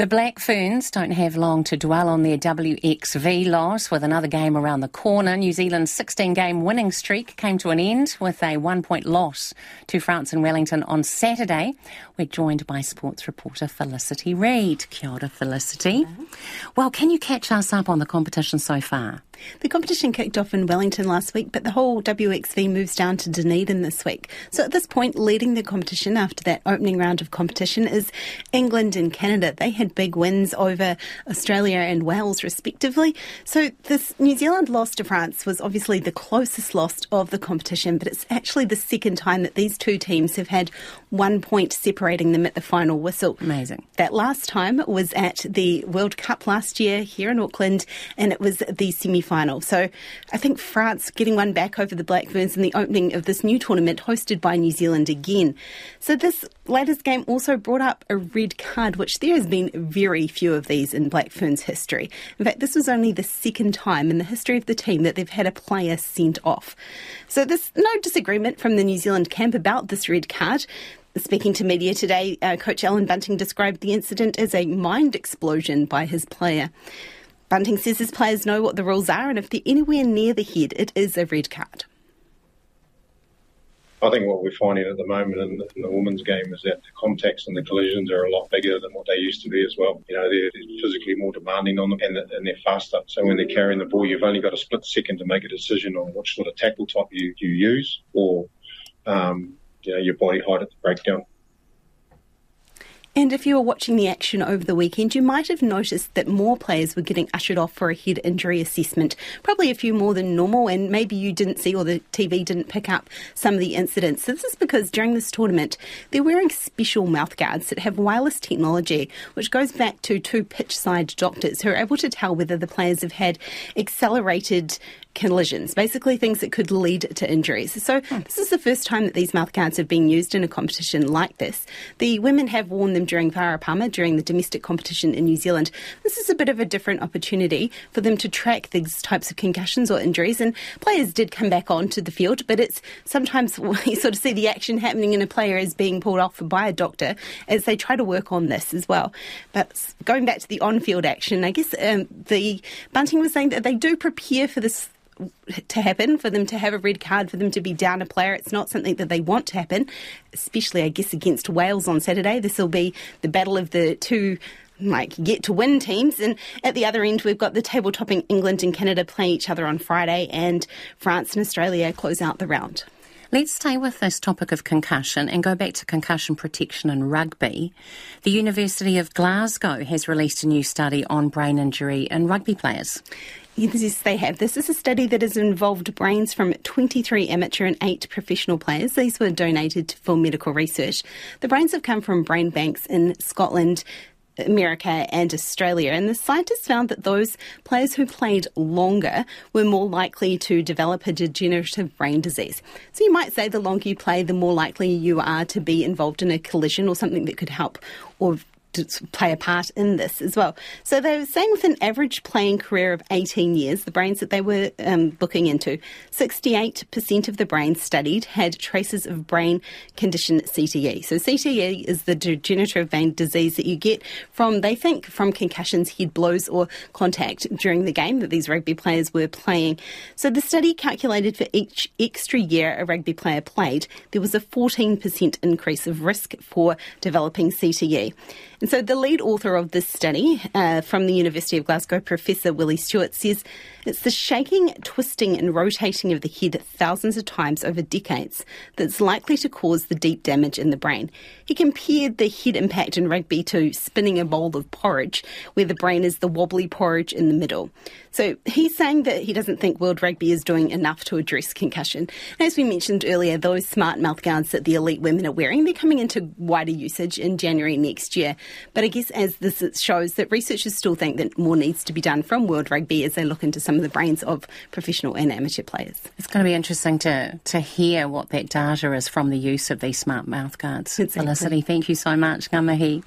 The Black Ferns don't have long to dwell on their WXV loss with another game around the corner. New Zealand's 16 game winning streak came to an end with a one point loss to France and Wellington on Saturday. We're joined by sports reporter Felicity Reid. Kia ora, Felicity. Hello. Well, can you catch us up on the competition so far? The competition kicked off in Wellington last week, but the whole WXV moves down to Dunedin this week. So at this point, leading the competition after that opening round of competition is England and Canada. They had big wins over Australia and Wales, respectively. So this New Zealand loss to France was obviously the closest loss of the competition, but it's actually the second time that these two teams have had one point separating them at the final whistle. Amazing. That last time was at the World Cup last year here in Auckland, and it was the semi final. So I think France getting one back over the Black Ferns in the opening of this new tournament hosted by New Zealand again. So this latest game also brought up a red card, which there has been very few of these in Black Ferns history. In fact, this was only the second time in the history of the team that they've had a player sent off. So there's no disagreement from the New Zealand camp about this red card. Speaking to media today, uh, Coach Allan Bunting described the incident as a mind explosion by his player. Bunting says his players know what the rules are, and if they're anywhere near the head, it is a red card. I think what we're finding at the moment in the, in the, women's game is that the contacts and the collisions are a lot bigger than what they used to be as well. You know, they're, physically more demanding on them and, and, they're faster. So when they're carrying the ball, you've only got a split second to make a decision on what sort of tackle type you, you use or um, you know, your body height at the breakdown. And if you were watching the action over the weekend, you might have noticed that more players were getting ushered off for a head injury assessment, probably a few more than normal, and maybe you didn't see or the TV didn't pick up some of the incidents. This is because during this tournament, they're wearing special mouthguards that have wireless technology, which goes back to two pitch side doctors who are able to tell whether the players have had accelerated collisions, basically things that could lead to injuries. So hmm. this is the first time that these mouthguards have been used in a competition like this. The women have worn them during Farah Palmer, during the domestic competition in New Zealand. This is a bit of a different opportunity for them to track these types of concussions or injuries. And players did come back onto the field, but it's sometimes you sort of see the action happening in a player is being pulled off by a doctor as they try to work on this as well. But going back to the on-field action, I guess um, the Bunting was saying that they do prepare for this to happen, for them to have a red card, for them to be down a player. It's not something that they want to happen, especially, I guess, against Wales on Saturday. This will be the battle of the two like get to win teams. And at the other end, we've got the table topping England and Canada playing each other on Friday, and France and Australia close out the round. Let's stay with this topic of concussion and go back to concussion protection in rugby. The University of Glasgow has released a new study on brain injury in rugby players. Yes, they have. This is a study that has involved brains from 23 amateur and 8 professional players. These were donated for medical research. The brains have come from brain banks in Scotland, America and Australia. And the scientists found that those players who played longer were more likely to develop a degenerative brain disease. So you might say the longer you play, the more likely you are to be involved in a collision or something that could help or play a part in this as well. So they were saying with an average playing career of 18 years, the brains that they were um, looking into, 68% of the brains studied had traces of brain condition CTE. So CTE is the degenerative brain disease that you get from, they think, from concussions, head blows or contact during the game that these rugby players were playing. So the study calculated for each extra year a rugby player played, there was a 14% increase of risk for developing CTE. And so the lead author of this study uh, from the University of Glasgow, Professor Willie Stewart, says it's the shaking, twisting, and rotating of the head thousands of times over decades that's likely to cause the deep damage in the brain. He compared the head impact in rugby to spinning a bowl of porridge, where the brain is the wobbly porridge in the middle. So he's saying that he doesn't think World Rugby is doing enough to address concussion. And As we mentioned earlier, those smart mouth guards that the elite women are wearing, they're coming into wider usage in January next year. But I guess as this shows that researchers still think that more needs to be done from World Rugby as they look into some of the brains of professional and amateur players. It's going to be interesting to, to hear what that data is from the use of these smart mouth guards. Exactly. Felicity, thank you so much. Ngā mihi.